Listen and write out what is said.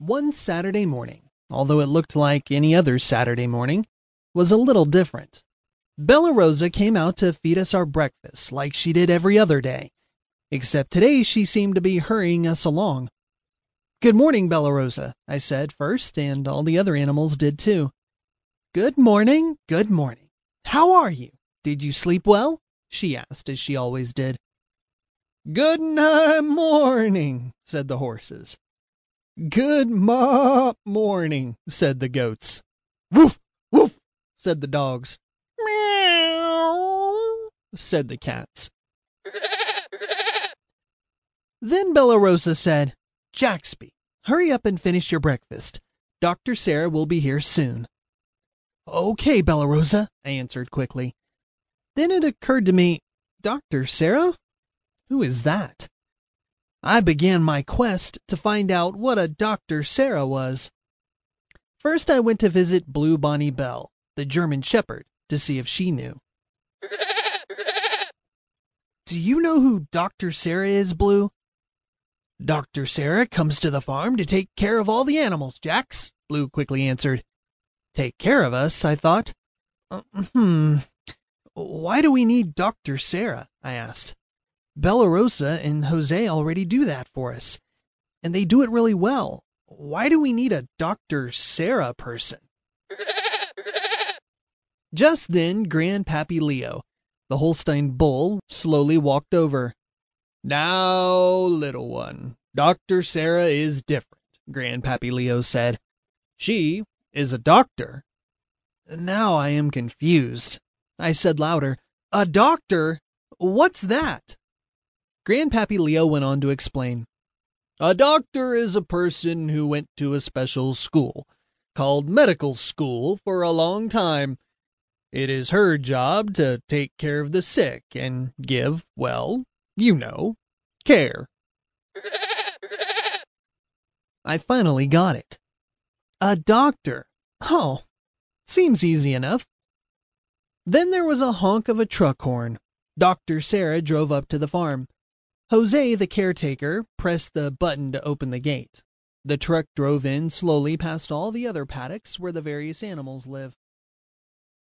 One Saturday morning, although it looked like any other Saturday morning, was a little different. Bella Rosa came out to feed us our breakfast like she did every other day, except today she seemed to be hurrying us along. Good morning, Bella Rosa, I said first, and all the other animals did too. Good morning, good morning. How are you? Did you sleep well? she asked, as she always did. Good night morning, said the horses. Good ma morning, said the goats. Woof, woof, said the dogs. Meow, said the cats. then Bella Rosa said, Jaxby, hurry up and finish your breakfast. Dr. Sara will be here soon. Okay, Bella Rosa, I answered quickly. Then it occurred to me, Dr. Sara? Who is that? I began my quest to find out what a Dr. Sara was. First, I went to visit Blue Bonnie Bell, the German Shepherd, to see if she knew. Do you know who Dr. Sara is, Blue? Dr. Sara comes to the farm to take care of all the animals, Jax, Blue quickly answered. Take care of us, I thought. Uh, hmm. Why do we need Dr. Sara? I asked. Bella Rosa and Jose already do that for us, and they do it really well. Why do we need a Dr. Sara person? Just then, Grandpappy Leo, the Holstein bull, slowly walked over. Now, little one, Dr. Sara is different, Grandpappy Leo said. She is a doctor. Now I am confused. I said louder, A doctor? What's that? Grandpappy Leo went on to explain. A doctor is a person who went to a special school, called medical school, for a long time. It is her job to take care of the sick and give, well, you know, care. I finally got it. A doctor. Oh, seems easy enough. Then there was a honk of a truck horn. Dr. Sara drove up to the farm. Jose, the caretaker, pressed the button to open the gate. The truck drove in slowly past all the other paddocks where the various animals live.